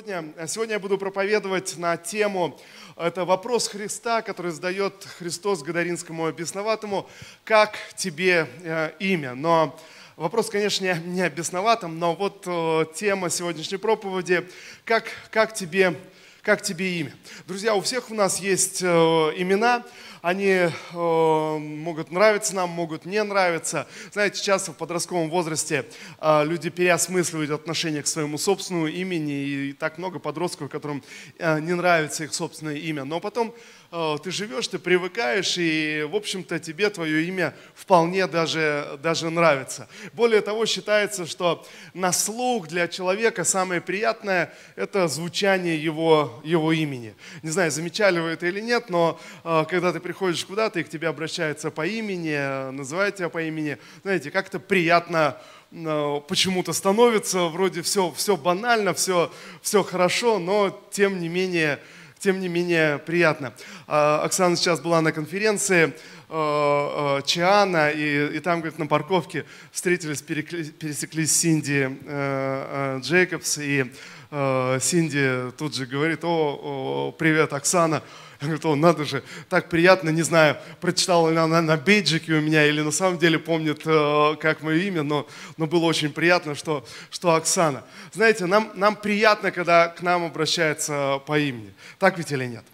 Сегодня, сегодня я буду проповедовать на тему, это вопрос Христа, который задает Христос Гадаринскому бесноватому, как тебе э, имя. Но вопрос, конечно, не, не о бесноватом, но вот э, тема сегодняшней проповеди, как, как, тебе, как тебе имя. Друзья, у всех у нас есть э, имена, они э, могут нравиться нам, могут не нравиться. Знаете, часто в подростковом возрасте э, люди переосмысливают отношение к своему собственному имени, и так много подростков, которым э, не нравится их собственное имя. Но потом Э, ты живешь, ты привыкаешь, и, в общем-то, тебе твое имя вполне даже, даже нравится. Более того, считается, что на слух для человека самое приятное – это звучание его, его имени. Не знаю, замечали вы это или нет, но э, когда ты приходишь куда-то, и к тебе обращаются по имени, называют тебя по имени, знаете, как-то приятно э, почему-то становится, вроде все, все банально, все, все хорошо, но тем не менее тем не менее приятно. А, Оксана сейчас была на конференции э, э, Чиана, и, и там, говорит, на парковке встретились, пересеклись Синди э, Джейкобс, и Синди тут же говорит, о, о привет, Оксана, я говорю, о, надо же, так приятно, не знаю, прочитала ли она на бейджике у меня или на самом деле помнит, э, как мое имя, но, но было очень приятно, что, что Оксана. Знаете, нам, нам приятно, когда к нам обращаются по имени. Так ведь или нет?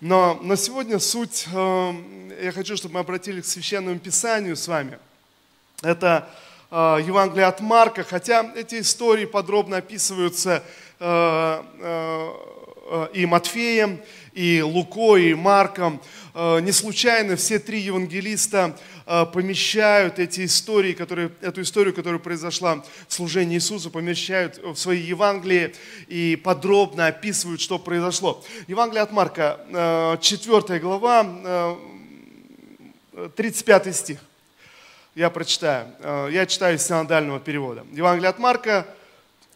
Но, но сегодня суть, э, я хочу, чтобы мы обратились к Священному Писанию с вами. Это э, Евангелие от Марка, хотя эти истории подробно описываются и Матфеем, и Лукой, и Марком. Э, не случайно все три евангелиста э, помещают эти истории, которые, эту историю, которая произошла в служении Иисуса, помещают в свои Евангелии и подробно описывают, что произошло. Евангелие от Марка, 4 э, глава, 35 стих. Я прочитаю. Я читаю из синодального перевода. Евангелие от Марка,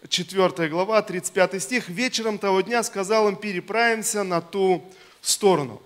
4 глава, 35 стих. «Вечером того дня сказал им, переправимся на ту сторону».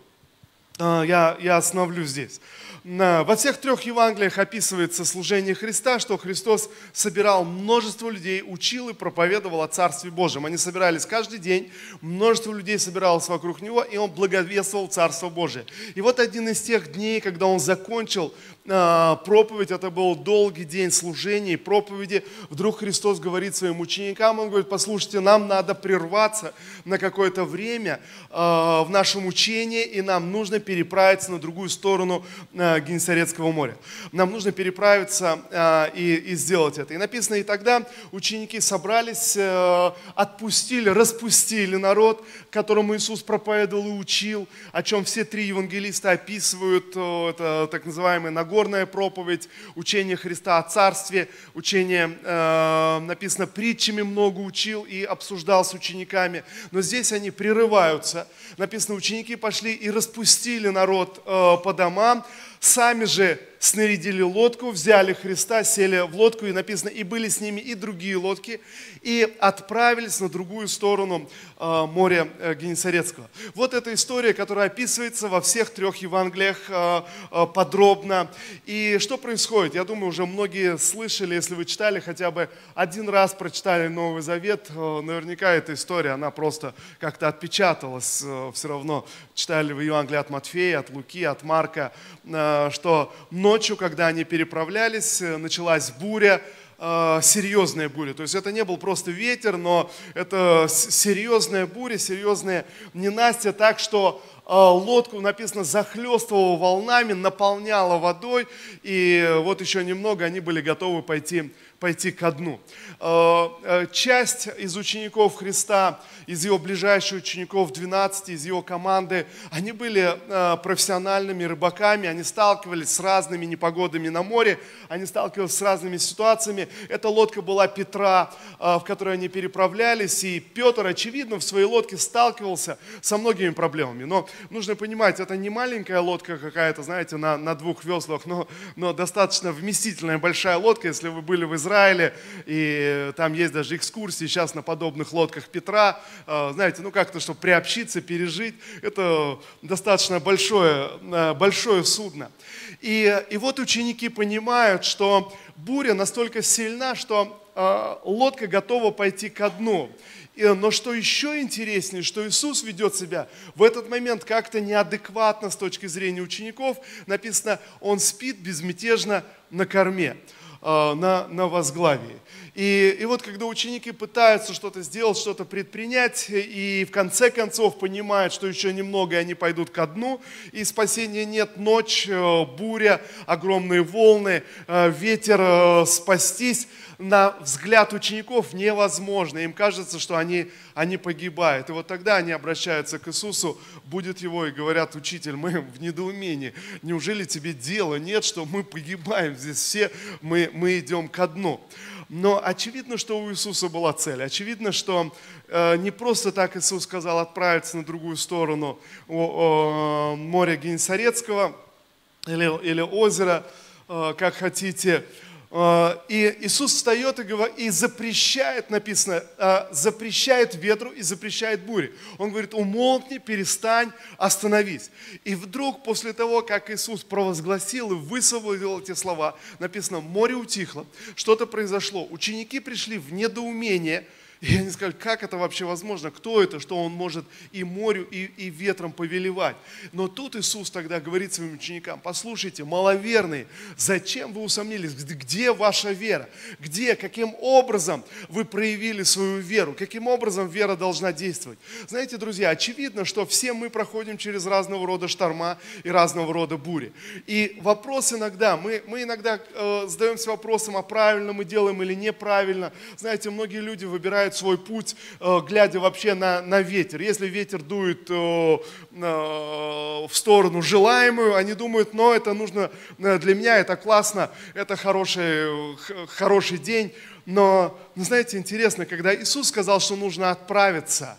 А, я, я остановлюсь здесь. Во всех трех Евангелиях описывается служение Христа, что Христос собирал множество людей, учил и проповедовал о Царстве Божьем. Они собирались каждый день, множество людей собиралось вокруг Него, и Он благовествовал Царство Божие. И вот один из тех дней, когда Он закончил проповедь, это был долгий день служения и проповеди, вдруг Христос говорит своим ученикам, Он говорит, послушайте, нам надо прерваться на какое-то время а, в нашем учении, и нам нужно переправиться на другую сторону а, Генесарецкого моря. Нам нужно переправиться а, и, и сделать это. И написано, и тогда ученики собрались, а, отпустили, распустили народ, которому Иисус проповедовал и учил, о чем все три евангелиста описывают. Это так называемая Нагорная проповедь, учение Христа о Царстве, учение, а, написано, притчами много учил и обсуждал с учениками. Но здесь они прерываются. Написано, ученики пошли и распустили народ по домам, Сами же снарядили лодку, взяли Христа, сели в лодку, и написано, и были с ними и другие лодки, и отправились на другую сторону э, моря э, Генесарецкого. Вот эта история, которая описывается во всех трех Евангелиях э, подробно. И что происходит? Я думаю, уже многие слышали, если вы читали хотя бы один раз, прочитали Новый Завет, наверняка эта история, она просто как-то отпечаталась все равно. Читали в Евангелии от Матфея, от Луки, от Марка, что ночью, когда они переправлялись, э, началась буря, э, серьезная буря. То есть это не был просто ветер, но это серьезная буря, серьезная ненастье, так что лодку, написано, захлестывала волнами, наполняла водой, и вот еще немного они были готовы пойти, пойти ко дну. Часть из учеников Христа из его ближайших учеников, 12 из его команды, они были профессиональными рыбаками, они сталкивались с разными непогодами на море, они сталкивались с разными ситуациями. Эта лодка была Петра, в которой они переправлялись, и Петр, очевидно, в своей лодке сталкивался со многими проблемами. Но нужно понимать, это не маленькая лодка какая-то, знаете, на, на двух веслах, но, но достаточно вместительная большая лодка, если вы были в Израиле, и там есть даже экскурсии сейчас на подобных лодках Петра, а, знаете, ну как-то, чтобы приобщиться, пережить, это достаточно большое, а, большое судно. И, и вот ученики понимают, что буря настолько сильна, что а, лодка готова пойти ко дну. Но что еще интереснее, что Иисус ведет себя в этот момент как-то неадекватно с точки зрения учеников. Написано, он спит безмятежно на корме, э, на, на возглавии. И, и вот когда ученики пытаются что-то сделать, что-то предпринять, и в конце концов понимают, что еще немного, и они пойдут ко дну, и спасения нет, ночь, э, буря, огромные волны, э, ветер, э, спастись, на взгляд учеников невозможно. Им кажется, что они, они погибают. И вот тогда они обращаются к Иисусу, будет его, и говорят, учитель, мы в недоумении. Неужели тебе дела нет, что мы погибаем здесь все, мы, мы идем ко дну. Но очевидно, что у Иисуса была цель. Очевидно, что э, не просто так Иисус сказал отправиться на другую сторону моря Генесарецкого или, или озера, э, как хотите. Э, и Иисус встает и, говорит, и запрещает, написано, э, запрещает ветру и запрещает буре. Он говорит, умолкни, перестань, остановись. И вдруг после того, как Иисус провозгласил и высвободил эти слова, написано, море утихло, что-то произошло. Ученики пришли в недоумение – и они сказали, как это вообще возможно? Кто это, что он может и морю, и, и ветром повелевать? Но тут Иисус тогда говорит своим ученикам, послушайте, маловерные, зачем вы усомнились? Где ваша вера? Где, каким образом вы проявили свою веру? Каким образом вера должна действовать? Знаете, друзья, очевидно, что все мы проходим через разного рода шторма и разного рода бури. И вопрос иногда, мы, мы иногда э, задаемся вопросом, а правильно мы делаем или неправильно. Знаете, многие люди выбирают свой путь, э, глядя вообще на, на ветер. Если ветер дует э, в сторону желаемую, они думают, но это нужно, э, для меня это классно, это хороший, хороший день. Но, знаете, интересно, когда Иисус сказал, что нужно отправиться,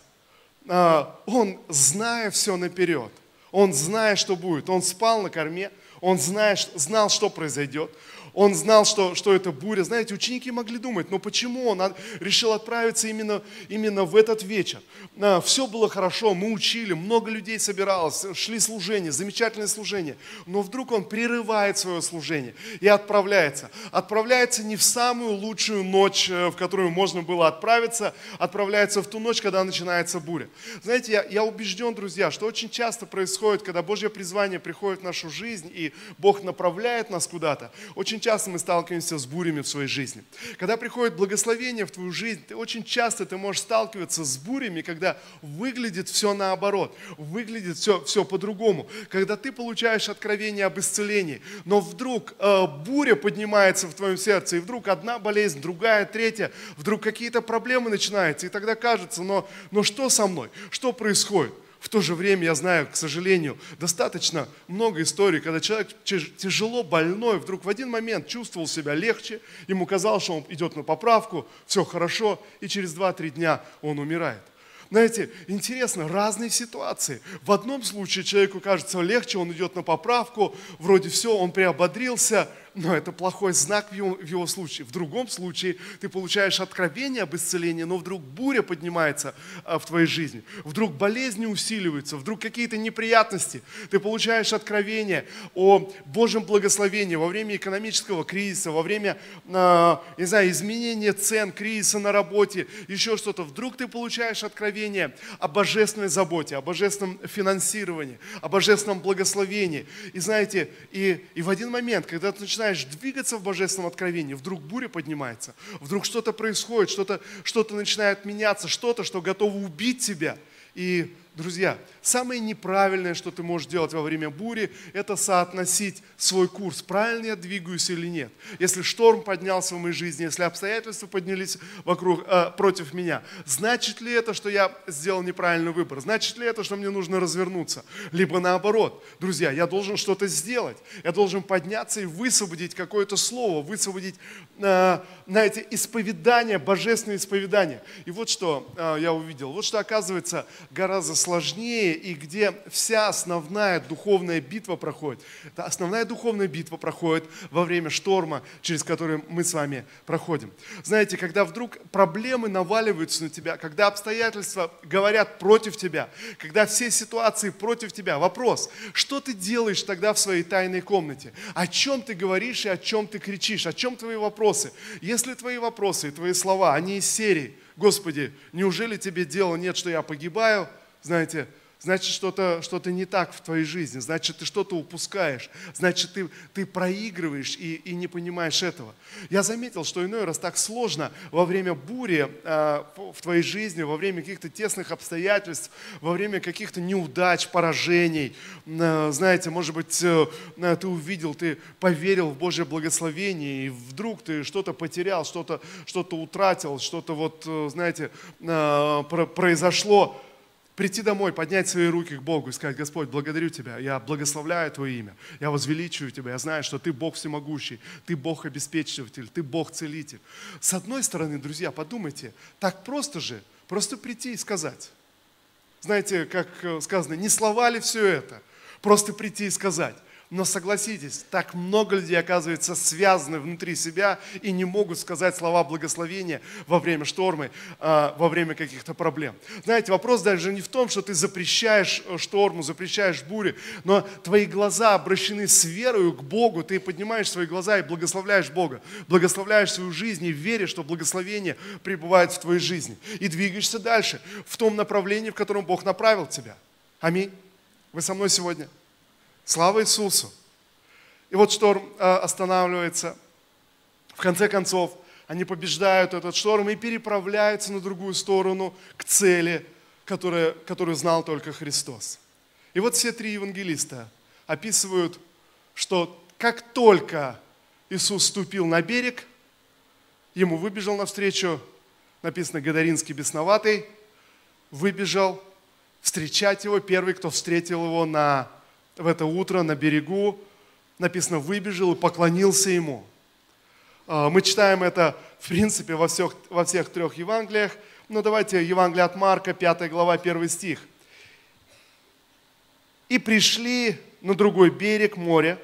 Он, зная все наперед, Он, зная, что будет, Он спал на корме, Он знает, знал, что произойдет, он знал, что, что это буря. Знаете, ученики могли думать, но почему он решил отправиться именно, именно в этот вечер? А, Все было хорошо, мы учили, много людей собиралось, шли служения, замечательное служение. Но вдруг он прерывает свое служение и отправляется. Отправляется не в самую лучшую ночь, э, в которую можно было отправиться, отправляется в ту ночь, когда начинается буря. Знаете, я, я убежден, друзья, что очень часто происходит, когда Божье призвание приходит в нашу жизнь, и Бог направляет нас куда-то, очень часто мы сталкиваемся с бурями в своей жизни. Когда приходит благословение в твою жизнь, ты очень часто ты можешь сталкиваться с бурями, когда выглядит все наоборот, выглядит все, все по-другому. Когда ты получаешь откровение об исцелении, но вдруг э, буря поднимается в твоем сердце, и вдруг одна болезнь, другая, третья, вдруг какие-то проблемы начинаются, и тогда кажется, но, но что со мной, что происходит? В то же время я знаю, к сожалению, достаточно много историй, когда человек тяжело больной вдруг в один момент чувствовал себя легче, ему казалось, что он идет на поправку, все хорошо, и через 2-3 дня он умирает. Знаете, интересно, разные ситуации. В одном случае человеку кажется легче, он идет на поправку, вроде все, он приободрился, но это плохой знак в его, в его случае. В другом случае ты получаешь откровение об исцелении, но вдруг буря поднимается а, в твоей жизни, вдруг болезни усиливаются, вдруг какие-то неприятности. Ты получаешь откровение о Божьем благословении во время экономического кризиса, во время, а, не знаю, изменения цен, кризиса на работе, еще что-то. Вдруг ты получаешь откровение о божественной заботе, о божественном финансировании, о божественном благословении. И знаете, и, и в один момент, когда ты начинаешь начинаешь двигаться в божественном откровении, вдруг буря поднимается, вдруг что-то происходит, что-то что начинает меняться, что-то, что готово убить тебя. И Друзья, самое неправильное, что ты можешь делать во время бури, это соотносить свой курс, правильно я двигаюсь или нет. Если шторм поднялся в моей жизни, если обстоятельства поднялись вокруг, э, против меня, значит ли это, что я сделал неправильный выбор? Значит ли это, что мне нужно развернуться? Либо наоборот, друзья, я должен что-то сделать. Я должен подняться и высвободить какое-то слово, высвободить, э, знаете, исповедание, божественное исповедание. И вот что э, я увидел. Вот что оказывается гораздо и где вся основная духовная битва проходит. Это основная духовная битва проходит во время шторма, через который мы с вами проходим. Знаете, когда вдруг проблемы наваливаются на тебя, когда обстоятельства говорят против тебя, когда все ситуации против тебя, вопрос, что ты делаешь тогда в своей тайной комнате? О чем ты говоришь и о чем ты кричишь? О чем твои вопросы? Если твои вопросы и твои слова, они из серии – Господи, неужели тебе дела нет, что я погибаю? Знаете, значит что-то что не так в твоей жизни, значит ты что-то упускаешь, значит ты, ты проигрываешь и, и не понимаешь этого. Я заметил, что иной раз так сложно во время бури э, в твоей жизни, во время каких-то тесных обстоятельств, во время каких-то неудач, поражений. Э, знаете, может быть, э, ты увидел, ты поверил в Божье благословение, и вдруг ты что-то потерял, что-то что утратил, что-то вот, э, знаете, э, произошло прийти домой, поднять свои руки к Богу и сказать, Господь, благодарю Тебя, я благословляю Твое имя, я возвеличиваю Тебя, я знаю, что Ты Бог всемогущий, Ты Бог обеспечиватель, Ты Бог целитель. С одной стороны, друзья, подумайте, так просто же, просто прийти и сказать. Знаете, как э, сказано, не слова ли все это? Просто прийти и сказать. Но согласитесь, так много людей, оказывается, связаны внутри себя и не могут сказать слова благословения во время штормы, а, во время каких-то проблем. Знаете, вопрос даже не в том, что ты запрещаешь э, шторму, запрещаешь бури, но твои глаза обращены с верою к Богу, ты поднимаешь свои глаза и благословляешь Бога, благословляешь свою жизнь и веришь, что благословение пребывает в твоей жизни. И двигаешься дальше в том направлении, в котором Бог направил тебя. Аминь. Вы со мной сегодня? Слава Иисусу! И вот шторм а, останавливается. В конце концов, они побеждают этот шторм и переправляются на другую сторону к цели, которая, которую знал только Христос. И вот все три евангелиста описывают, что как только Иисус ступил на берег, ему выбежал навстречу, написано, Гадаринский бесноватый, выбежал встречать его, первый, кто встретил его на в это утро на берегу, написано, выбежал и поклонился ему. А, мы читаем это, в принципе, во всех, во всех трех Евангелиях. Но давайте Евангелие от Марка, 5 глава, 1 стих. «И пришли на другой берег моря,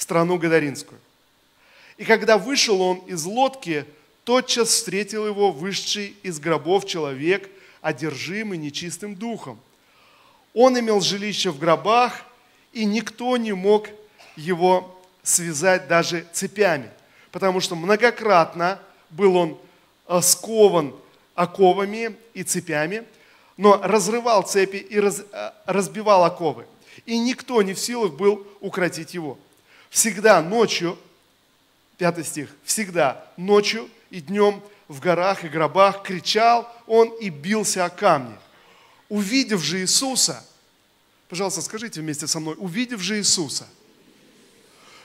в страну Гадаринскую. И когда вышел он из лодки, тотчас встретил его вышедший из гробов человек, одержимый нечистым духом. Он имел жилище в гробах, и никто не мог его связать даже цепями, потому что многократно был он э, скован оковами и цепями, но разрывал цепи и раз, э, разбивал оковы. И никто не в силах был укротить его. Всегда ночью, пятый стих, всегда ночью и днем в горах и гробах кричал он и бился о камни. Увидев же Иисуса, Пожалуйста, скажите вместе со мной, увидев же Иисуса –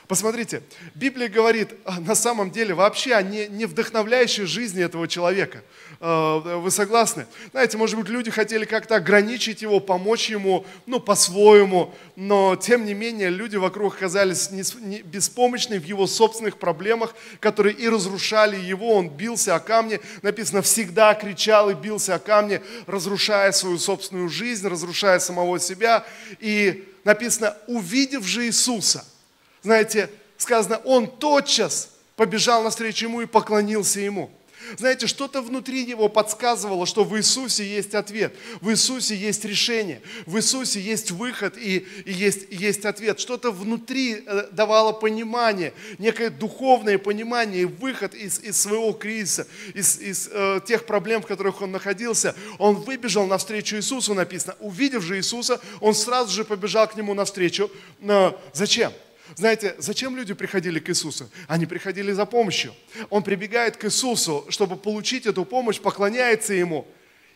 Посмотрите, Библия говорит а, на самом деле вообще о не, не вдохновляющей жизни этого человека. А, вы согласны? Знаете, может быть, люди хотели как-то ограничить его, помочь ему, ну, по-своему, но, тем не менее, люди вокруг оказались не, беспомощны в его собственных проблемах, которые и разрушали его, он бился о камни, написано, всегда кричал и бился о камни, разрушая свою собственную жизнь, разрушая самого себя, и написано, увидев же Иисуса – знаете, сказано, он тотчас побежал навстречу ему и поклонился ему. Знаете, что-то внутри него подсказывало, что в Иисусе есть ответ, в Иисусе есть решение, в Иисусе есть выход и, и есть, есть ответ. Что-то внутри э, давало понимание, некое духовное понимание и выход из, из своего кризиса, из, из э, тех проблем, в которых он находился. Он выбежал навстречу Иисусу, написано. Увидев же Иисуса, он сразу же побежал к нему навстречу. Но зачем? Знаете, зачем люди приходили к Иисусу? Они приходили за помощью. Он прибегает к Иисусу, чтобы получить эту помощь, поклоняется Ему.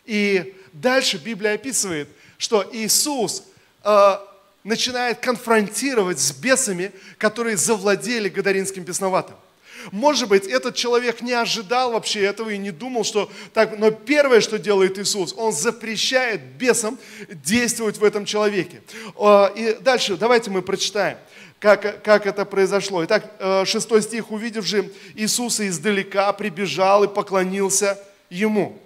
И дальше Библия описывает, что Иисус э, начинает конфронтировать с бесами, которые завладели Гадаринским бесноватым. Может быть, этот человек не ожидал вообще этого и не думал, что так. Но первое, что делает Иисус, Он запрещает бесам действовать в этом человеке. Э, и дальше давайте мы прочитаем как, как это произошло. Итак, э, шестой стих, увидев же Иисуса издалека, прибежал и поклонился Ему.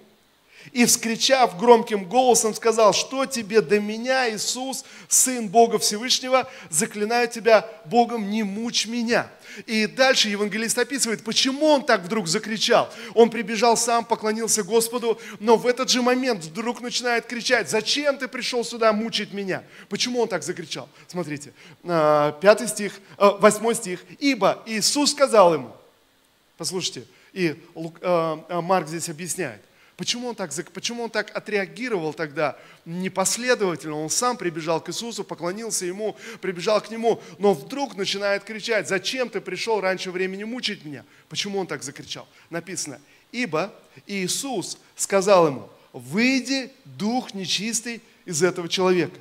И, вскричав громким голосом, сказал, что тебе до меня, Иисус, Сын Бога Всевышнего, заклинаю тебя Богом, не мучь меня. И дальше евангелист описывает, почему он так вдруг закричал. Он прибежал сам, поклонился Господу, но в этот же момент вдруг начинает кричать, зачем ты пришел сюда мучить меня? Почему он так закричал? Смотрите, а, пятый стих, а, восьмой стих. Ибо Иисус сказал ему, послушайте, и а, Марк здесь объясняет, Почему он, так, почему он так отреагировал тогда непоследовательно? Он сам прибежал к Иисусу, поклонился Ему, прибежал к Нему, но вдруг начинает кричать, зачем ты пришел раньше времени мучить меня? Почему он так закричал? Написано, ибо Иисус сказал ему, выйди, дух нечистый из этого человека.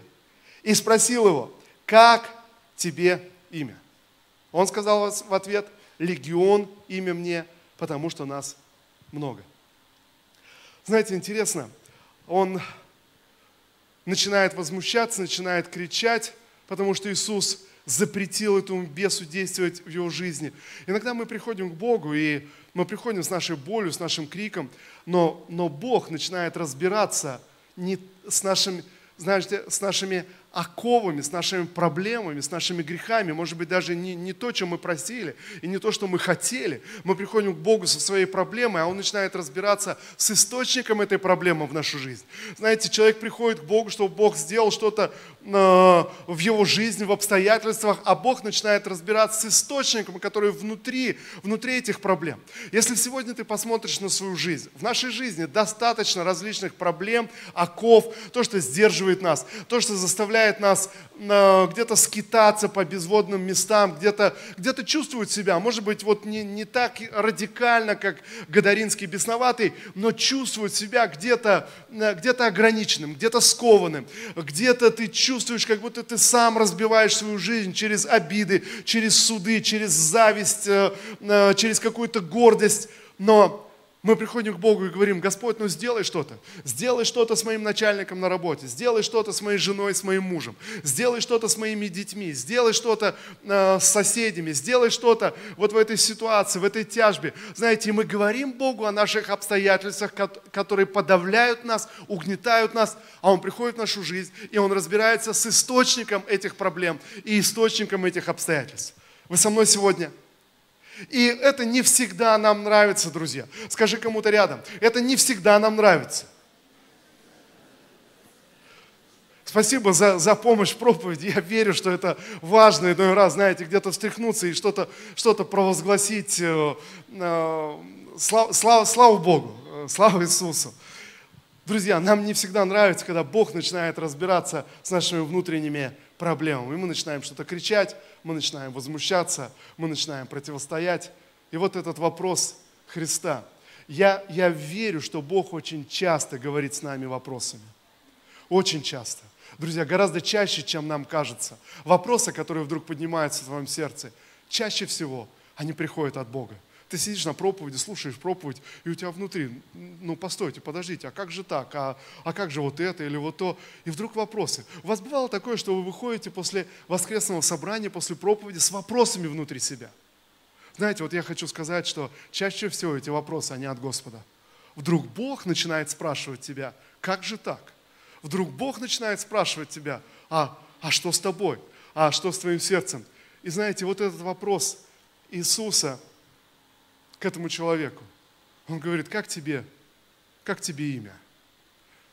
И спросил его, как тебе имя? Он сказал в ответ, легион имя мне, потому что нас много. Знаете, интересно, он начинает возмущаться, начинает кричать, потому что Иисус запретил этому бесу действовать в его жизни. Иногда мы приходим к Богу, и мы приходим с нашей болью, с нашим криком, но, но Бог начинает разбираться не с нашими, знаете, с нашими оковами, с нашими проблемами, с нашими грехами, может быть, даже не, не то, чем мы просили, и не то, что мы хотели. Мы приходим к Богу со своей проблемой, а Он начинает разбираться с источником этой проблемы в нашу жизнь. Знаете, человек приходит к Богу, чтобы Бог сделал что-то э, в его жизни, в обстоятельствах, а Бог начинает разбираться с источником, который внутри, внутри этих проблем. Если сегодня ты посмотришь на свою жизнь, в нашей жизни достаточно различных проблем, оков, то, что сдерживает нас, то, что заставляет заставляет нас э, где-то скитаться по безводным местам, где-то где чувствовать себя, может быть, вот не, не так радикально, как Гадаринский бесноватый, но чувствовать себя где-то э, где ограниченным, где-то скованным, где-то ты чувствуешь, как будто ты сам разбиваешь свою жизнь через обиды, через суды, через зависть, э, через какую-то гордость, но мы приходим к Богу и говорим, Господь, ну сделай что-то. Сделай что-то с моим начальником на работе. Сделай что-то с моей женой, с моим мужем. Сделай что-то с моими детьми. Сделай что-то э, с соседями. Сделай что-то вот в этой ситуации, в этой тяжбе. Знаете, мы говорим Богу о наших обстоятельствах, которые подавляют нас, угнетают нас, а Он приходит в нашу жизнь, и Он разбирается с источником этих проблем и источником этих обстоятельств. Вы со мной сегодня? И это не всегда нам нравится, друзья. Скажи кому-то рядом, это не всегда нам нравится. Спасибо за, за помощь в проповеди. Я верю, что это важно иной раз, знаете, где-то встряхнуться и что-то что провозгласить. Э, э, слава, слава, слава Богу, э, слава Иисусу. Друзья, нам не всегда нравится, когда Бог начинает разбираться с нашими внутренними проблемами. Мы начинаем что-то кричать, мы начинаем возмущаться, мы начинаем противостоять. И вот этот вопрос Христа. Я, я верю, что Бог очень часто говорит с нами вопросами. Очень часто. Друзья, гораздо чаще, чем нам кажется. Вопросы, которые вдруг поднимаются в твоем сердце, чаще всего они приходят от Бога. Ты сидишь на проповеди, слушаешь проповедь, и у тебя внутри, ну постойте, подождите, а как же так, а, а как же вот это или вот то? И вдруг вопросы. У вас бывало такое, что вы выходите после воскресного собрания, после проповеди с вопросами внутри себя? Знаете, вот я хочу сказать, что чаще всего эти вопросы, они от Господа. Вдруг Бог начинает спрашивать тебя, как же так? Вдруг Бог начинает спрашивать тебя, а, а что с тобой? А что с твоим сердцем? И знаете, вот этот вопрос Иисуса – к этому человеку. Он говорит, как тебе, как тебе имя?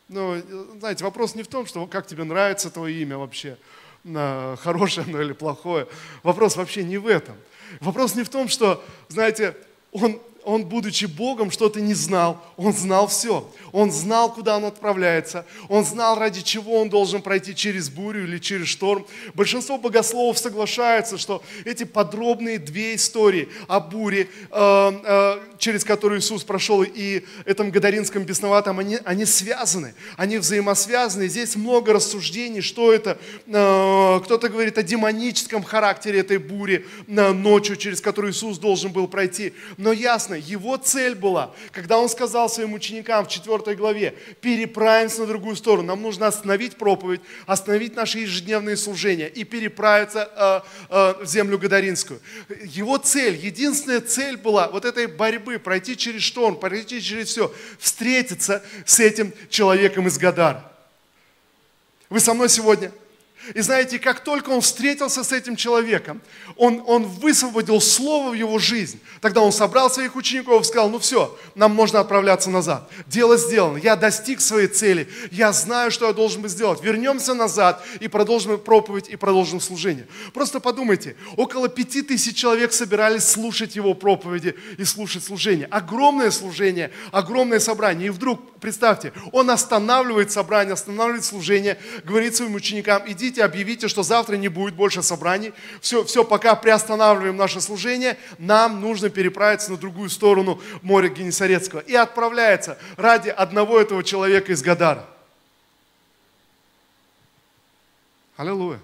Но, знаете, вопрос не в том, что как тебе нравится твое имя вообще, хорошее оно или плохое. Вопрос вообще не в этом. Вопрос не в том, что, знаете, он он, будучи Богом, что-то не знал. Он знал все. Он знал, куда он отправляется. Он знал, ради чего он должен пройти через бурю или через шторм. Большинство богословов соглашаются, что эти подробные две истории о буре, э, э, через которую Иисус прошел, и этом Гадаринском бесноватом, они, они связаны. Они взаимосвязаны. Здесь много рассуждений, что это. Э, кто-то говорит о демоническом характере этой бури ночью, через которую Иисус должен был пройти. Но ясно, ясно, его цель была, когда он сказал своим ученикам в 4 главе, переправимся на другую сторону, нам нужно остановить проповедь, остановить наши ежедневные служения и переправиться э, э, в землю Гадаринскую. Его цель, единственная цель была вот этой борьбы, пройти через шторм, пройти через все, встретиться с этим человеком из Гадара. Вы со мной сегодня? И знаете, как только он встретился с этим человеком, он, он высвободил слово в его жизнь. Тогда он собрал своих учеников и сказал, ну все, нам можно отправляться назад. Дело сделано, я достиг своей цели, я знаю, что я должен быть сделать. Вернемся назад и продолжим проповедь и продолжим служение. Просто подумайте, около пяти тысяч человек собирались слушать его проповеди и слушать служение. Огромное служение, огромное собрание. И вдруг, представьте, он останавливает собрание, останавливает служение, говорит своим ученикам, идите, объявите, что завтра не будет больше собраний. Все, все, пока приостанавливаем наше служение, нам нужно переправиться на другую сторону моря Генесарецкого. И отправляется ради одного этого человека из Гадара. Аллилуйя.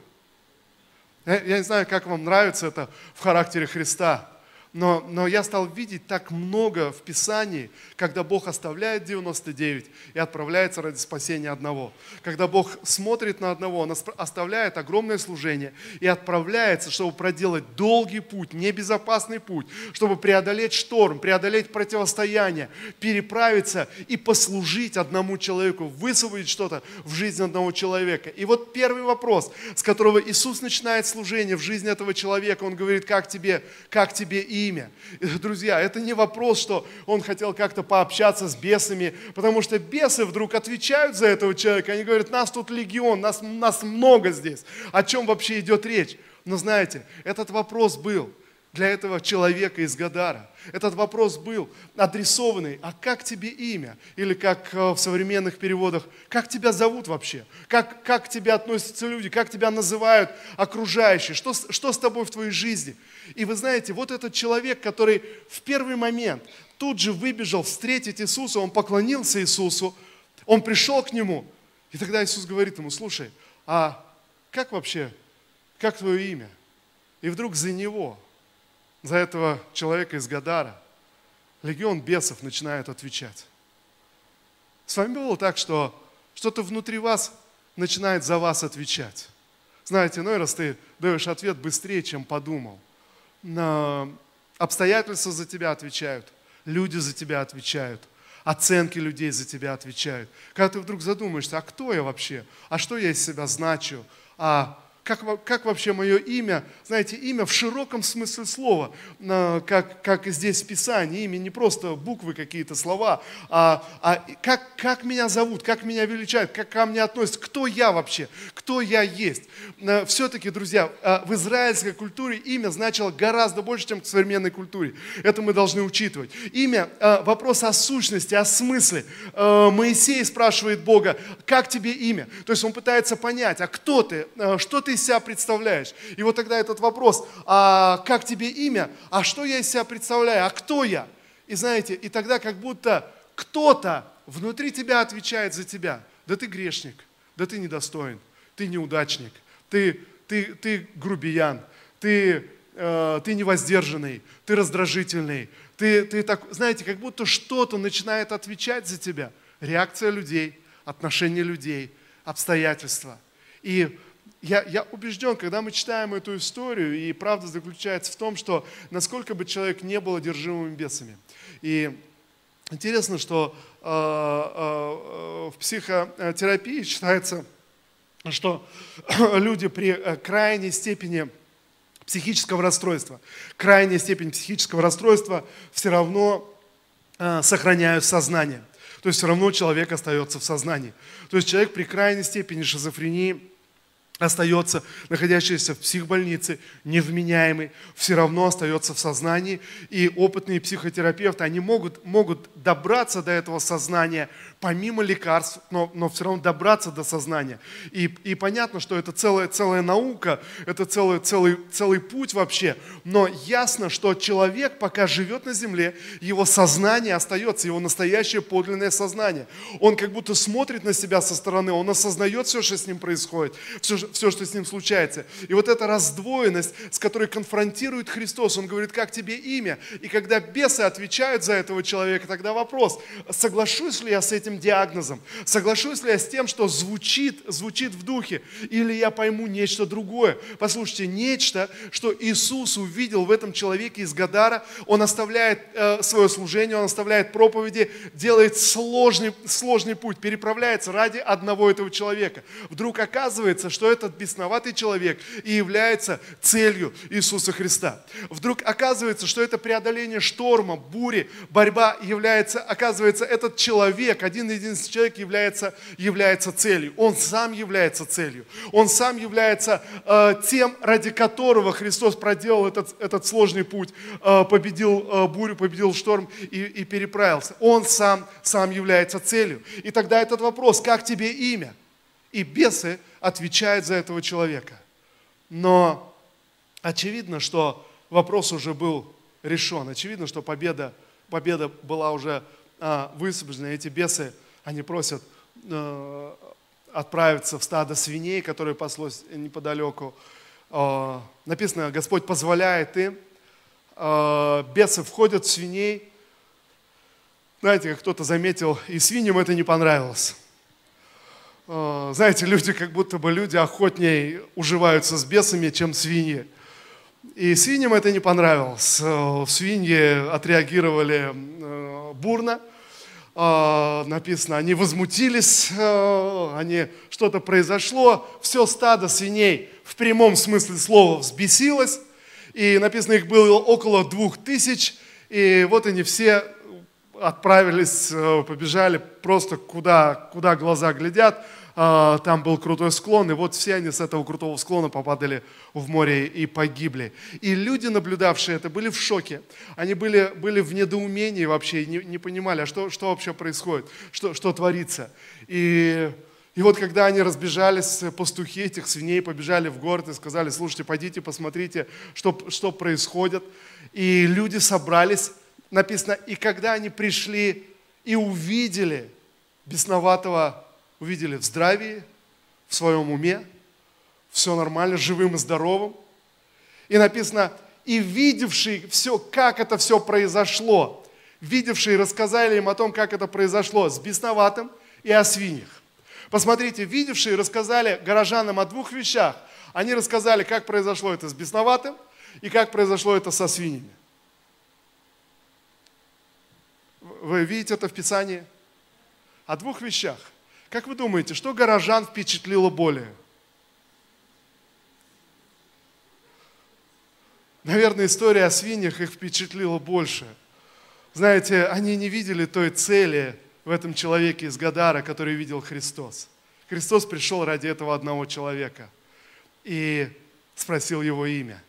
Я, я не знаю, как вам нравится это в характере Христа. Но, но я стал видеть так много в Писании, когда Бог оставляет 99 и отправляется ради спасения одного. Когда Бог смотрит на одного, Он оставляет огромное служение и отправляется, чтобы проделать долгий путь, небезопасный путь, чтобы преодолеть шторм, преодолеть противостояние, переправиться и послужить одному человеку, высвободить что-то в жизни одного человека. И вот первый вопрос, с которого Иисус начинает служение в жизни этого человека, Он говорит, как тебе, как тебе и имя. Друзья, это не вопрос, что он хотел как-то пообщаться с бесами, потому что бесы вдруг отвечают за этого человека. Они говорят, нас тут легион, нас, нас много здесь. О чем вообще идет речь? Но знаете, этот вопрос был для этого человека из Гадара. Этот вопрос был адресованный, а как тебе имя? Или как э, в современных переводах, как тебя зовут вообще? Как, как к тебе относятся люди? Как тебя называют окружающие? Что, что с тобой в твоей жизни? И вы знаете, вот этот человек, который в первый момент тут же выбежал встретить Иисуса, он поклонился Иисусу, он пришел к нему, и тогда Иисус говорит ему, слушай, а как вообще, как твое имя? И вдруг за него, за этого человека из Гадара, легион бесов начинает отвечать. С вами было так, что что-то внутри вас начинает за вас отвечать. Знаете, ну раз ты даешь ответ быстрее, чем подумал обстоятельства за тебя отвечают, люди за тебя отвечают, оценки людей за тебя отвечают. Когда ты вдруг задумаешься, а кто я вообще? А что я из себя значу? А как, как вообще мое имя, знаете, имя в широком смысле слова, как, как здесь в Писании, имя не просто буквы какие-то, слова, а, а как, как меня зовут, как меня величают, как ко мне относятся, кто я вообще, кто я есть. Все-таки, друзья, а, в израильской культуре имя значило гораздо больше, чем в современной культуре. Это мы должны учитывать. Имя, а, вопрос о сущности, о смысле. Моисей спрашивает Бога, как тебе имя? То есть он пытается понять, а кто ты, что ты из себя представляешь? И вот тогда этот вопрос, а как тебе имя? А что я из себя представляю? А кто я? И знаете, и тогда как будто кто-то внутри тебя отвечает за тебя. Да ты грешник, да ты недостоин, ты неудачник, ты, ты, ты грубиян, ты, э, ты невоздержанный, ты раздражительный, ты, ты так, знаете, как будто что-то начинает отвечать за тебя. Реакция людей, отношения людей, обстоятельства. И я, я убежден, когда мы читаем эту историю, и правда заключается в том, что насколько бы человек не был одержимым бесами. И интересно, что э, э, в психотерапии считается, что люди при э, крайней степени психического расстройства, крайняя степень психического расстройства все равно э, сохраняют сознание. То есть все равно человек остается в сознании. То есть человек при крайней степени шизофрении остается, находящийся в психбольнице, невменяемый, все равно остается в сознании. И опытные психотерапевты, они могут, могут добраться до этого сознания помимо лекарств, но, но все равно добраться до сознания. И, и понятно, что это целая, целая наука, это целый, целый, целый путь вообще. Но ясно, что человек, пока живет на земле, его сознание остается, его настоящее подлинное сознание. Он как будто смотрит на себя со стороны, он осознает все, что с ним происходит, все, все, что с ним случается. И вот эта раздвоенность, с которой конфронтирует Христос, он говорит, как тебе имя? И когда бесы отвечают за этого человека, тогда вопрос, соглашусь ли я с этим диагнозом? Соглашусь ли я с тем, что звучит, звучит в духе? Или я пойму нечто другое? Послушайте, нечто, что Иисус увидел в этом человеке из Гадара, он оставляет э, свое служение, он оставляет проповеди, делает сложный, сложный путь, переправляется ради одного этого человека. Вдруг оказывается, что этот бесноватый человек и является целью Иисуса Христа. Вдруг оказывается, что это преодоление шторма, бури, борьба является, оказывается, этот человек, один единственный человек является, является целью. Он сам является целью. Он сам является э, тем, ради которого Христос проделал этот, этот сложный путь, э, победил э, бурю, победил шторм и, и переправился. Он сам, сам является целью. И тогда этот вопрос, как тебе имя? И бесы отвечают за этого человека. Но очевидно, что вопрос уже был решен. Очевидно, что победа, победа была уже а, высвобождена. Эти бесы, они просят а, отправиться в стадо свиней, которое паслось неподалеку. А, написано, Господь позволяет им. А, бесы входят в свиней. Знаете, как кто-то заметил, и свиньям это не понравилось. Э, знаете, люди как будто бы люди охотнее уживаются с бесами, чем свиньи. И свиньям это не понравилось. Э, свиньи отреагировали э, бурно. Написано, они возмутились, они, что-то произошло. Все стадо свиней в прямом смысле слова взбесилось. И написано, их было около двух тысяч. И вот они все отправились, побежали просто куда, куда глаза глядят а, там был крутой склон, и вот все они с этого крутого склона попадали в море и погибли. И люди, наблюдавшие это, были в шоке. Они были, были в недоумении вообще, не, не понимали, а что, что вообще происходит, что, что творится. И, и вот когда они разбежались, пастухи этих свиней побежали в город и сказали, слушайте, пойдите, посмотрите, что, что происходит. И люди собрались, написано, и когда они пришли и увидели бесноватого увидели в здравии, в своем уме, все нормально, живым и здоровым. И написано, и видевший все, как это все произошло, видевшие рассказали им о том, как это произошло с бесноватым и о свиньях. Посмотрите, видевшие рассказали горожанам о двух вещах. Они рассказали, как произошло это с бесноватым и как произошло это со свиньями. Вы видите это в Писании? О двух вещах – как вы думаете, что горожан впечатлило более? Наверное, история о свиньях их впечатлила больше. Знаете, они не видели той цели в этом человеке из Гадара, который видел Христос. Христос пришел ради этого одного человека и спросил его имя.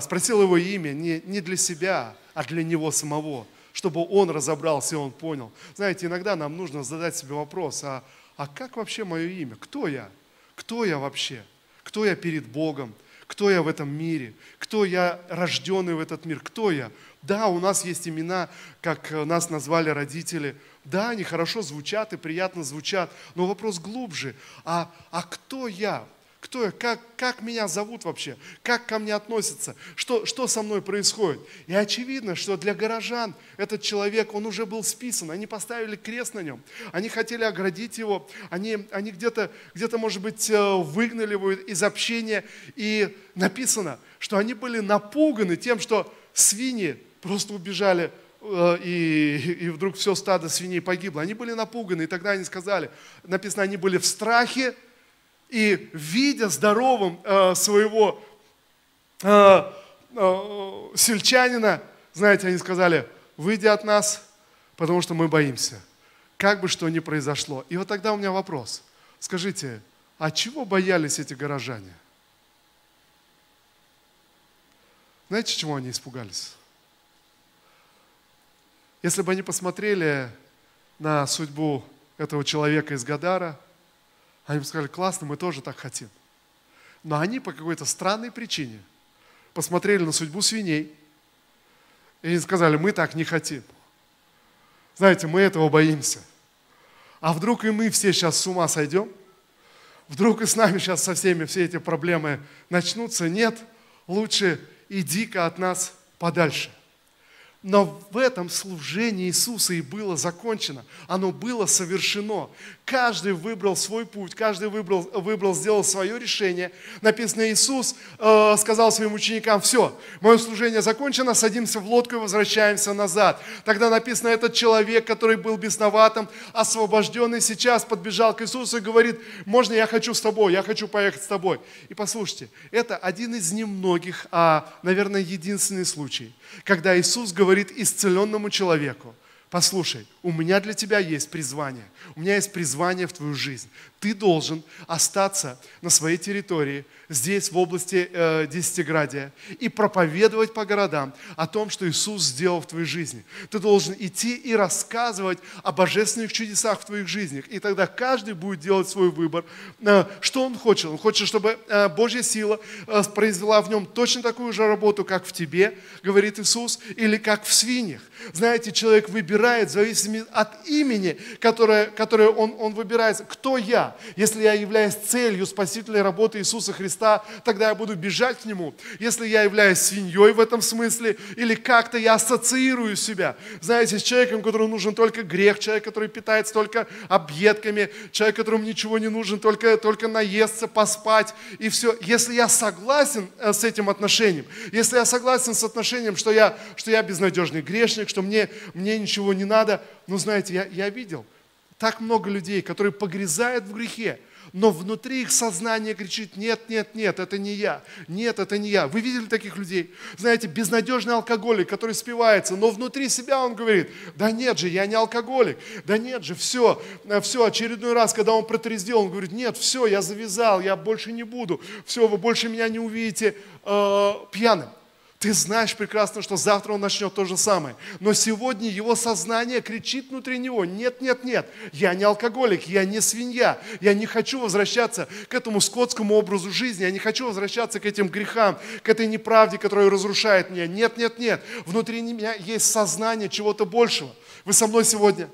Спросил его имя не, не для себя, а для него самого чтобы он разобрался и он понял. Знаете, иногда нам нужно задать себе вопрос, а, а как вообще мое имя? Кто я? Кто я вообще? Кто я перед Богом? Кто я в этом мире? Кто я рожденный в этот мир? Кто я? Да, у нас есть имена, как нас назвали родители. Да, они хорошо звучат и приятно звучат. Но вопрос глубже. А, а кто я? Кто я? Как, как меня зовут вообще? Как ко мне относятся? Что, что со мной происходит? И очевидно, что для горожан этот человек, он уже был списан. Они поставили крест на нем. Они хотели оградить его. Они, они где-то, где-то, может быть, э, выгнали его из общения. И написано, что они были напуганы тем, что свиньи просто убежали э, и, и вдруг все стадо свиней погибло. Они были напуганы, и тогда они сказали, написано, они были в страхе, и видя здоровым э, своего э, э, сельчанина, знаете, они сказали, выйди от нас, потому что мы боимся. Как бы что ни произошло. И вот тогда у меня вопрос. Скажите, а чего боялись эти горожане? Знаете, чего они испугались? Если бы они посмотрели на судьбу этого человека из Гадара – они бы сказали, классно, мы тоже так хотим. Но они по какой-то странной причине посмотрели на судьбу свиней и сказали, мы так не хотим. Знаете, мы этого боимся. А вдруг и мы все сейчас с ума сойдем? Вдруг и с нами сейчас со всеми все эти проблемы начнутся? Нет, лучше иди-ка от нас подальше. Но в этом служении Иисуса и было закончено. Оно было совершено. Каждый выбрал свой путь, каждый выбрал, выбрал сделал свое решение. Написано, Иисус э, сказал своим ученикам, все, мое служение закончено, садимся в лодку и возвращаемся назад. Тогда написано, этот человек, который был бесноватым, освобожденный, сейчас подбежал к Иисусу и говорит, можно я хочу с тобой, я хочу поехать с тобой. И послушайте, это один из немногих, а, наверное, единственный случай, когда Иисус говорит исцеленному человеку, послушай, у меня для тебя есть призвание. У меня есть призвание в твою жизнь. Ты должен остаться на своей территории, здесь, в области э, Десятиградия, и проповедовать по городам о том, что Иисус сделал в твоей жизни. Ты должен идти и рассказывать о божественных чудесах в твоих жизнях. И тогда каждый будет делать свой выбор. Э, что он хочет? Он хочет, чтобы э, Божья сила э, произвела в нем точно такую же работу, как в тебе, говорит Иисус, или как в свиньях. Знаете, человек выбирает в зависимости от имени, которое, которое он, он выбирает. Кто я? Если я являюсь целью спасительной работы Иисуса Христа, тогда я буду бежать к Нему. Если я являюсь свиньей в этом смысле, или как-то я ассоциирую себя, знаете, с человеком, которому нужен только грех, человек, который питается только объедками, человек, которому ничего не нужен, только, только наесться, поспать и все. Если я согласен э, с этим отношением, если я согласен с отношением, что я, что я безнадежный грешник, что мне, мне ничего не надо, ну знаете, я, я видел – так много людей, которые погрязают в грехе, но внутри их сознание кричит, нет, нет, нет, это не я, нет, это не я. Вы видели таких людей? Знаете, безнадежный алкоголик, который спивается, но внутри себя он говорит, да нет же, я не алкоголик, да нет же, все, все, очередной раз, когда он протрезвел, он говорит, нет, все, я завязал, я больше не буду, все, вы больше меня не увидите э, пьяным. Ты знаешь прекрасно, что завтра он начнет то же самое. Но сегодня его сознание кричит внутри него, нет, нет, нет, я не алкоголик, я не свинья, я не хочу возвращаться к этому скотскому образу жизни, я не хочу возвращаться к этим грехам, к этой неправде, которая разрушает меня. Нет, нет, нет, внутри меня есть сознание чего-то большего. Вы со мной сегодня?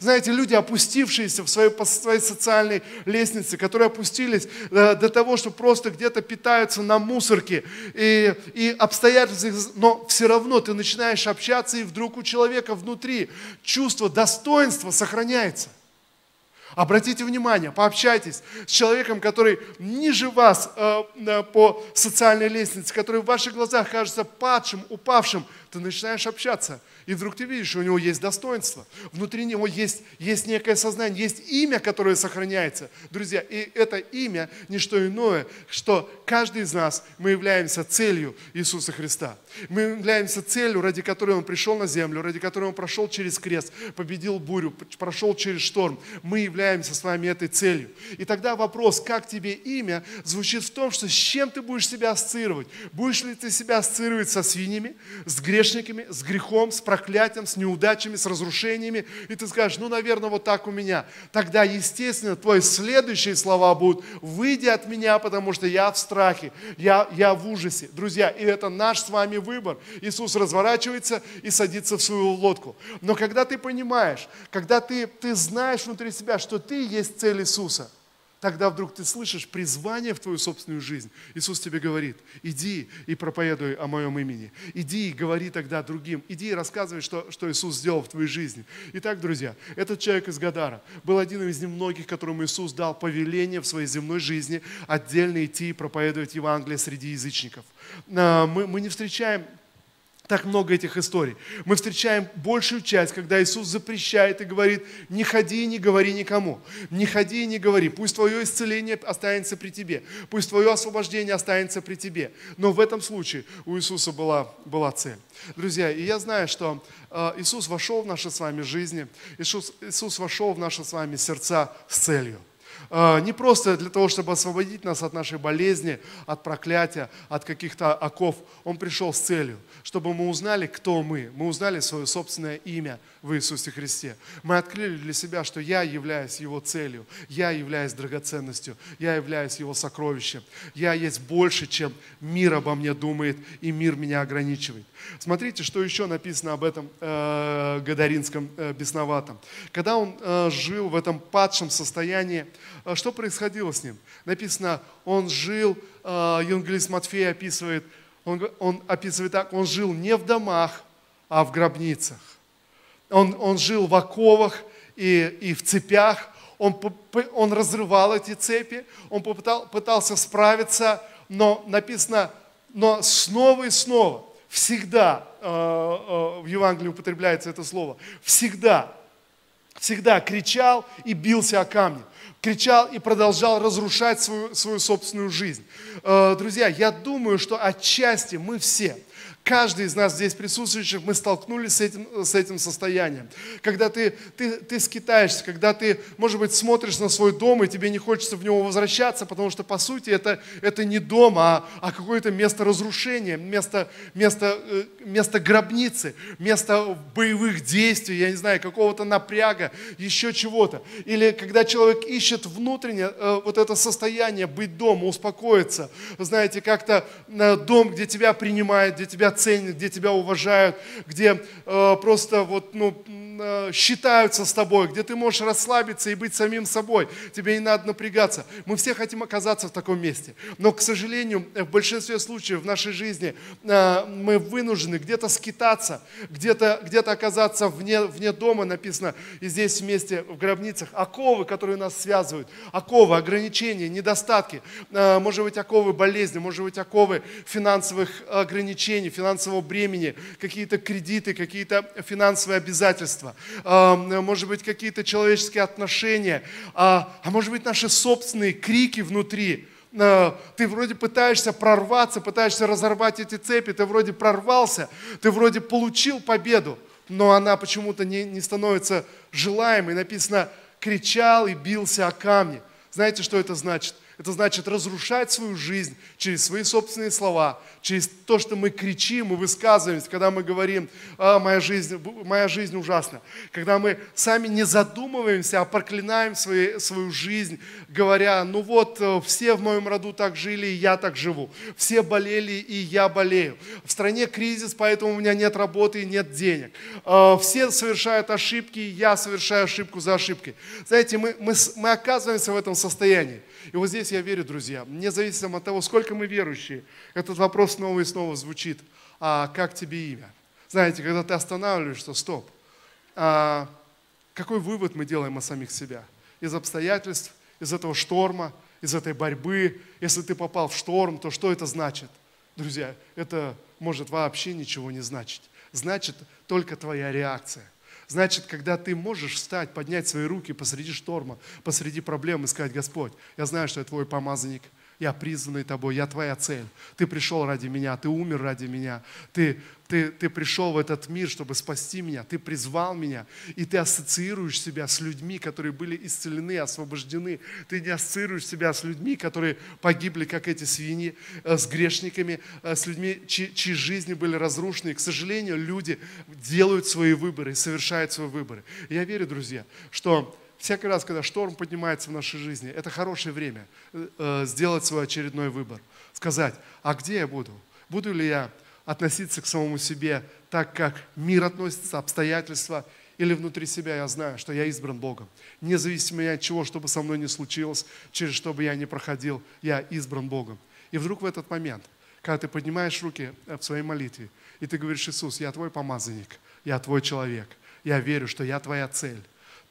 Знаете, люди, опустившиеся в своей, по своей социальной лестнице, которые опустились э, до того, что просто где-то питаются на мусорке и, и обстоятельства, но все равно ты начинаешь общаться, и вдруг у человека внутри чувство достоинства сохраняется. Обратите внимание, пообщайтесь с человеком, который ниже вас э, э по социальной лестнице, который в ваших глазах кажется падшим, упавшим. Ты начинаешь общаться – и вдруг ты видишь, у него есть достоинство, внутри него есть, есть некое сознание, есть имя, которое сохраняется. Друзья, и это имя не что иное, что каждый из нас, мы являемся целью Иисуса Христа. Мы являемся целью, ради которой Он пришел на землю, ради которой Он прошел через крест, победил бурю, прошел через шторм. Мы являемся с вами этой целью. И тогда вопрос, как тебе имя, звучит в том, что с чем ты будешь себя ассоциировать. Будешь ли ты себя ассоциировать со свиньями, с грешниками, с грехом, с проклятием, с неудачами, с разрушениями, и ты скажешь, ну, наверное, вот так у меня. Тогда, естественно, твои следующие слова будут, выйди от меня, потому что я в страхе, я, я в ужасе. Друзья, и это наш с вами выбор. Иисус разворачивается и садится в свою лодку. Но когда ты понимаешь, когда ты, ты знаешь внутри себя, что ты есть цель Иисуса – тогда вдруг ты слышишь призвание в твою собственную жизнь. Иисус тебе говорит, иди и проповедуй о моем имени. Иди и говори тогда другим. Иди и рассказывай, что, что Иисус сделал в твоей жизни. Итак, друзья, этот человек из Гадара был один из немногих, которому Иисус дал повеление в своей земной жизни отдельно идти и проповедовать Евангелие среди язычников. А, мы, мы не встречаем так много этих историй. Мы встречаем большую часть, когда Иисус запрещает и говорит, не ходи и не говори никому. Не ходи и не говори. Пусть твое исцеление останется при тебе. Пусть твое освобождение останется при тебе. Но в этом случае у Иисуса была, была цель. Друзья, и я знаю, что э, Иисус вошел в наши с вами жизни. Иисус, Иисус вошел в наши с вами сердца с целью. А, не просто для того, чтобы освободить нас от нашей болезни, от проклятия, от каких-то оков. Он пришел с целью, чтобы мы узнали, кто мы. Мы узнали свое собственное имя в Иисусе Христе. Мы открыли для себя, что я являюсь Его целью, я являюсь драгоценностью, я являюсь Его сокровищем. Я есть больше, чем мир обо мне думает, и мир меня ограничивает. Смотрите, что еще написано об этом э, Гадаринском э, бесноватом. Когда он э, жил в этом падшем состоянии, э, что происходило с ним? Написано, он жил, э, евангелист Матфей описывает, он, он описывает так, он жил не в домах, а в гробницах. Он, он жил в оковах и, и в цепях, он, он разрывал эти цепи, он попытал, пытался справиться, но написано, но снова и снова, всегда, э, э, в Евангелии употребляется это слово, всегда, всегда кричал и бился о камни. Кричал и продолжал разрушать свою, свою собственную жизнь. Э, друзья, я думаю, что отчасти мы все – Каждый из нас здесь присутствующих, мы столкнулись с этим, с этим состоянием. Когда ты, ты, ты скитаешься, когда ты, может быть, смотришь на свой дом, и тебе не хочется в него возвращаться, потому что, по сути, это, это не дом, а, а какое-то место разрушения, место, место, э, место гробницы, место боевых действий, я не знаю, какого-то напряга, еще чего-то. Или когда человек ищет внутренне э, вот это состояние, быть дома, успокоиться, знаете, как-то э, дом, где тебя принимают, где тебя ценят, где тебя уважают, где э, просто вот, ну, считаются с тобой, где ты можешь расслабиться и быть самим собой. Тебе не надо напрягаться. Мы все хотим оказаться в таком месте. Но, к сожалению, в большинстве случаев в нашей жизни э, мы вынуждены где-то скитаться, где-то где оказаться вне, вне дома, написано и здесь вместе в гробницах. Оковы, которые нас связывают, оковы, ограничения, недостатки. Э, может быть, оковы болезни, может быть, оковы финансовых ограничений, финансового бремени, какие-то кредиты, какие-то финансовые обязательства обстоятельства, а, может быть, какие-то человеческие отношения, а, а может быть, наши собственные крики внутри. А, ты вроде пытаешься прорваться, пытаешься разорвать эти цепи, ты вроде прорвался, ты вроде получил победу, но она почему-то не, не становится желаемой. Написано, кричал и бился о камни. Знаете, что это значит? Это значит разрушать свою жизнь через свои собственные слова, через то, что мы кричим и высказываемся, когда мы говорим, а, моя, жизнь, моя жизнь ужасна. Когда мы сами не задумываемся, а проклинаем свои, свою жизнь, говоря, ну вот, э, все в моем роду так жили, и я так живу. Все болели, и я болею. В стране кризис, поэтому у меня нет работы и нет денег. А, все совершают ошибки, и я совершаю ошибку за ошибкой. Знаете, мы, мы, мы оказываемся в этом состоянии. И вот здесь я верю, друзья, независимо от того, сколько мы верующие, этот вопрос снова и снова звучит, а как тебе имя? Знаете, когда ты останавливаешься, стоп, а какой вывод мы делаем о самих себя? Из обстоятельств, из этого шторма, из этой борьбы. Если ты попал в шторм, то что это значит? Друзья, это может вообще ничего не значить. Значит только твоя реакция. Значит, когда ты можешь встать, поднять свои руки посреди шторма, посреди проблем и сказать, Господь, я знаю, что я твой помазанник, я призванный тобой, я твоя цель. Ты пришел ради меня, ты умер ради меня, ты, ты, ты пришел в этот мир, чтобы спасти меня, ты призвал меня, и ты ассоциируешь себя с людьми, которые были исцелены, освобождены. Ты не ассоциируешь себя с людьми, которые погибли, как эти свиньи, э, с грешниками, э, с людьми, чьи, чьи жизни были разрушены. И, к сожалению, люди делают свои выборы совершают свои выборы. Я верю, друзья, что Всякий раз, когда шторм поднимается в нашей жизни, это хорошее время э, сделать свой очередной выбор. Сказать, а где я буду? Буду ли я относиться к самому себе так, как мир относится, обстоятельства, или внутри себя я знаю, что я избран Богом. Независимо от чего, что бы со мной ни случилось, через что бы я ни проходил, я избран Богом. И вдруг в этот момент, когда ты поднимаешь руки в своей молитве, и ты говоришь, Иисус, я твой помазанник, я твой человек, я верю, что я твоя цель,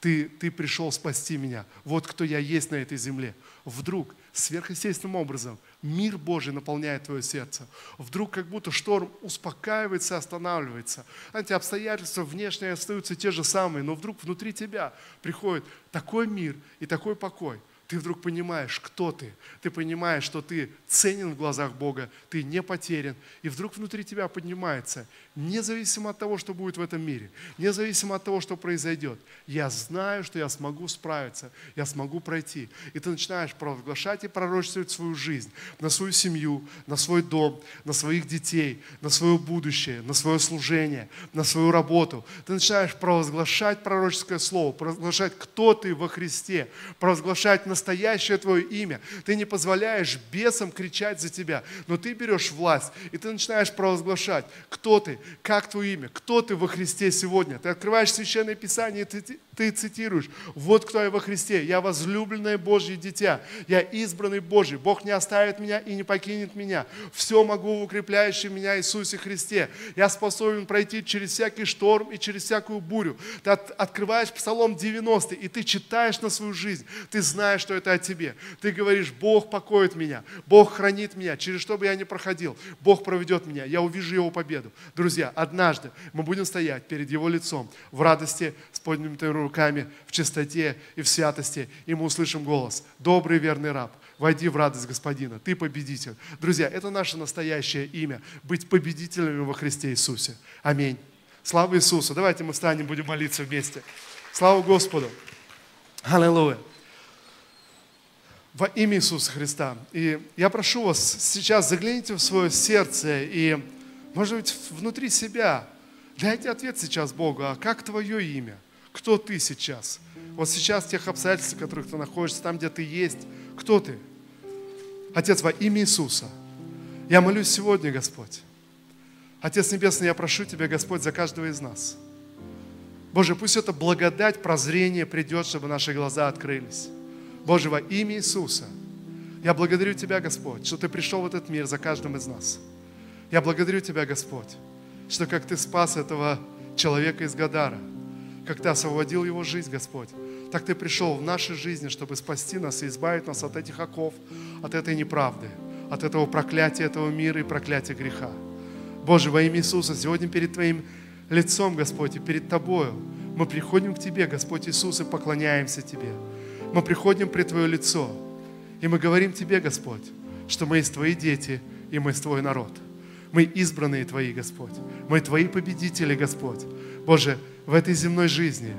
ты, ты пришел спасти меня. Вот кто я есть на этой земле. Вдруг, сверхъестественным образом, мир Божий наполняет твое сердце. Вдруг как будто шторм успокаивается, останавливается. Знаете, обстоятельства внешние остаются те же самые, но вдруг внутри тебя приходит такой мир и такой покой – ты вдруг понимаешь, кто ты. Ты понимаешь, что ты ценен в глазах Бога, ты не потерян. И вдруг внутри тебя поднимается, независимо от того, что будет в этом мире, независимо от того, что произойдет. Я знаю, что я смогу справиться, я смогу пройти. И ты начинаешь провозглашать и пророчествовать свою жизнь, на свою семью, на свой дом, на своих детей, на свое будущее, на свое служение, на свою работу. Ты начинаешь провозглашать пророческое слово, провозглашать, кто ты во Христе, провозглашать настоящее настоящее твое имя. Ты не позволяешь бесам кричать за тебя, но ты берешь власть, и ты начинаешь провозглашать, кто ты, как твое имя, кто ты во Христе сегодня. Ты открываешь Священное Писание, и ты, ты цитируешь, вот кто я во Христе, я возлюбленное Божье дитя, я избранный Божий, Бог не оставит меня и не покинет меня. Все могу в укрепляющем меня Иисусе Христе. Я способен пройти через всякий шторм и через всякую бурю. Ты от, открываешь Псалом 90, и ты читаешь на свою жизнь, ты знаешь, что это о тебе. Ты говоришь, Бог покоит меня, Бог хранит меня, через что бы я ни проходил, Бог проведет меня, я увижу Его победу. Друзья, однажды мы будем стоять перед Его лицом в радости с поднятыми руками, в чистоте и в святости, и мы услышим голос. Добрый верный раб, войди в радость Господина, ты победитель. Друзья, это наше настоящее имя, быть победителями во Христе Иисусе. Аминь. Слава Иисусу. Давайте мы встанем, будем молиться вместе. Слава Господу. Аллилуйя. Во имя Иисуса Христа. И я прошу вас, сейчас загляните в свое сердце и, может быть, внутри себя дайте ответ сейчас Богу, а как твое имя? Кто ты сейчас? Вот сейчас в тех обстоятельствах, в которых ты находишься, там, где ты есть, кто ты? Отец, во имя Иисуса, я молюсь сегодня, Господь. Отец Небесный, я прошу Тебя, Господь, за каждого из нас. Боже, пусть эта благодать, прозрение придет, чтобы наши глаза открылись. Боже, во имя Иисуса, я благодарю Тебя, Господь, что Ты пришел в этот мир за каждым из нас. Я благодарю Тебя, Господь, что как Ты спас этого человека из Гадара – как Ты освободил его жизнь, Господь, так Ты пришел в нашей жизни, чтобы спасти нас и избавить нас от этих оков, от этой неправды, от этого проклятия этого мира и проклятия греха. Боже, во имя Иисуса, сегодня перед Твоим лицом, Господь, и перед Тобою мы приходим к Тебе, Господь Иисус, и поклоняемся Тебе. Мы приходим пред Твое лицо, и мы говорим Тебе, Господь, что мы есть Твои дети, и мы есть Твой народ. Мы избранные Твои, Господь. Мы Твои победители, Господь. Боже, в этой земной жизни.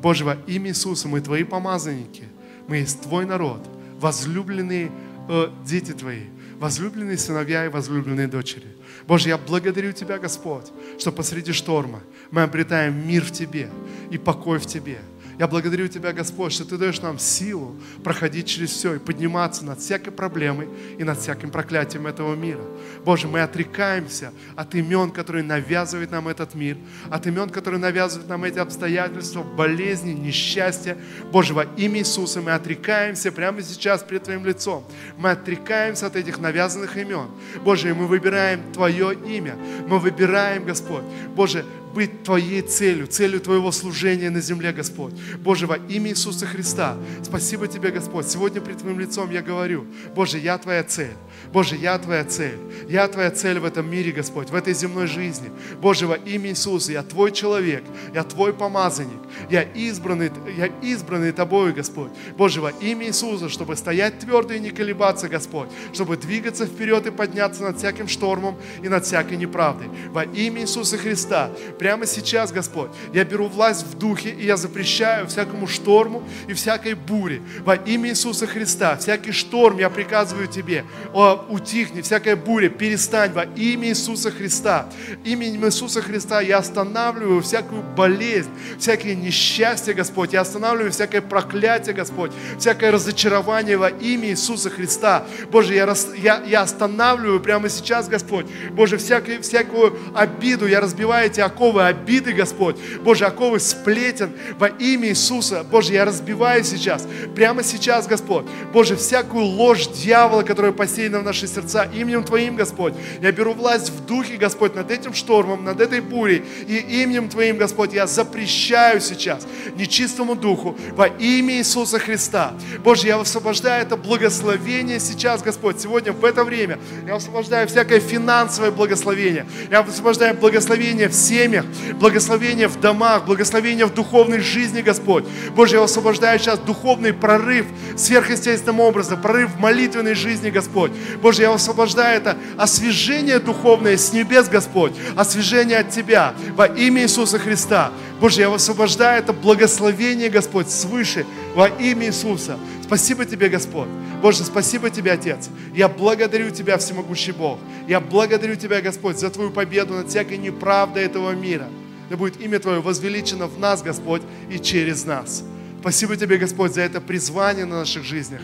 Боже, во имя Иисуса мы Твои помазанники, мы есть Твой народ, возлюбленные э, дети Твои, возлюбленные сыновья и возлюбленные дочери. Боже, я благодарю Тебя, Господь, что посреди шторма мы обретаем мир в Тебе и покой в Тебе. Я благодарю Тебя, Господь, что Ты даешь нам силу проходить через все и подниматься над всякой проблемой и над всяким проклятием этого мира. Боже, мы отрекаемся от имен, которые навязывают нам этот мир, от имен, которые навязывают нам эти обстоятельства, болезни, несчастья. Боже, во имя Иисуса мы отрекаемся прямо сейчас перед Твоим лицом. Мы отрекаемся от этих навязанных имен. Боже, и мы выбираем Твое имя. Мы выбираем, Господь. Боже, быть Твоей целью, целью Твоего служения на земле, Господь. Боже, во имя Иисуса Христа, спасибо Тебе, Господь. Сегодня пред Твоим лицом я говорю, Боже, я Твоя цель. Боже, я Твоя цель. Я Твоя цель в этом мире, Господь, в этой земной жизни. Боже, во имя Иисуса, я Твой человек, я Твой помазанник, я избранный, я избранный Тобою, Господь. Боже, во имя Иисуса, чтобы стоять твердо и не колебаться, Господь, чтобы двигаться вперед и подняться над всяким штормом и над всякой неправдой. Во имя Иисуса Христа, прямо сейчас, Господь, я беру власть в духе, и я запрещаю всякому шторму и всякой буре. Во имя Иисуса Христа, всякий шторм я приказываю Тебе, о, утихни, всякая буря, перестань во имя Иисуса Христа. Именем Иисуса Христа я останавливаю всякую болезнь, всякие несчастья, Господь. Я останавливаю всякое проклятие, Господь, всякое разочарование во имя Иисуса Христа. Боже, я, рас, я, я останавливаю прямо сейчас, Господь. Боже, всякую, всякую обиду, я разбиваю эти оковы обиды, Господь. Боже, оковы сплетен во имя Иисуса. Боже, я разбиваю сейчас, прямо сейчас, Господь. Боже, всякую ложь дьявола, которая посеяна в наши сердца именем Твоим, Господь. Я беру власть в духе, Господь, над этим штормом, над этой бурей. И именем Твоим, Господь, я запрещаю сейчас нечистому духу во имя Иисуса Христа. Боже, я освобождаю это благословение сейчас, Господь, сегодня в это время. Я освобождаю всякое финансовое благословение. Я освобождаю благословение в семьях, благословение в домах, благословение в духовной жизни, Господь. Боже, я освобождаю сейчас духовный прорыв сверхъестественным образом, прорыв в молитвенной жизни, Господь. Боже, я освобождаю это освежение духовное с небес, Господь, освежение от Тебя во имя Иисуса Христа. Боже, я освобождаю это благословение, Господь, свыше во имя Иисуса. Спасибо Тебе, Господь. Боже, спасибо Тебе, Отец. Я благодарю Тебя, Всемогущий Бог. Я благодарю Тебя, Господь, за Твою победу над всякой неправдой этого мира. Да будет имя Твое возвеличено в нас, Господь, и через нас. Спасибо Тебе, Господь, за это призвание на наших жизнях.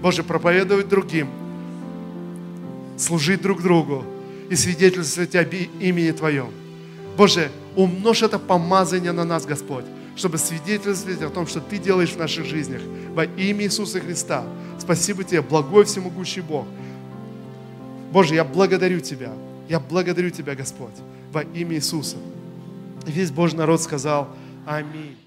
Боже, проповедовать другим, служить друг другу и свидетельствовать об имени Твоем. Боже, умножь это помазание на нас, Господь, чтобы свидетельствовать о том, что Ты делаешь в наших жизнях. Во имя Иисуса Христа. Спасибо Тебе, благой всемогущий Бог. Боже, я благодарю Тебя. Я благодарю Тебя, Господь, во имя Иисуса. И весь Божий народ сказал Аминь.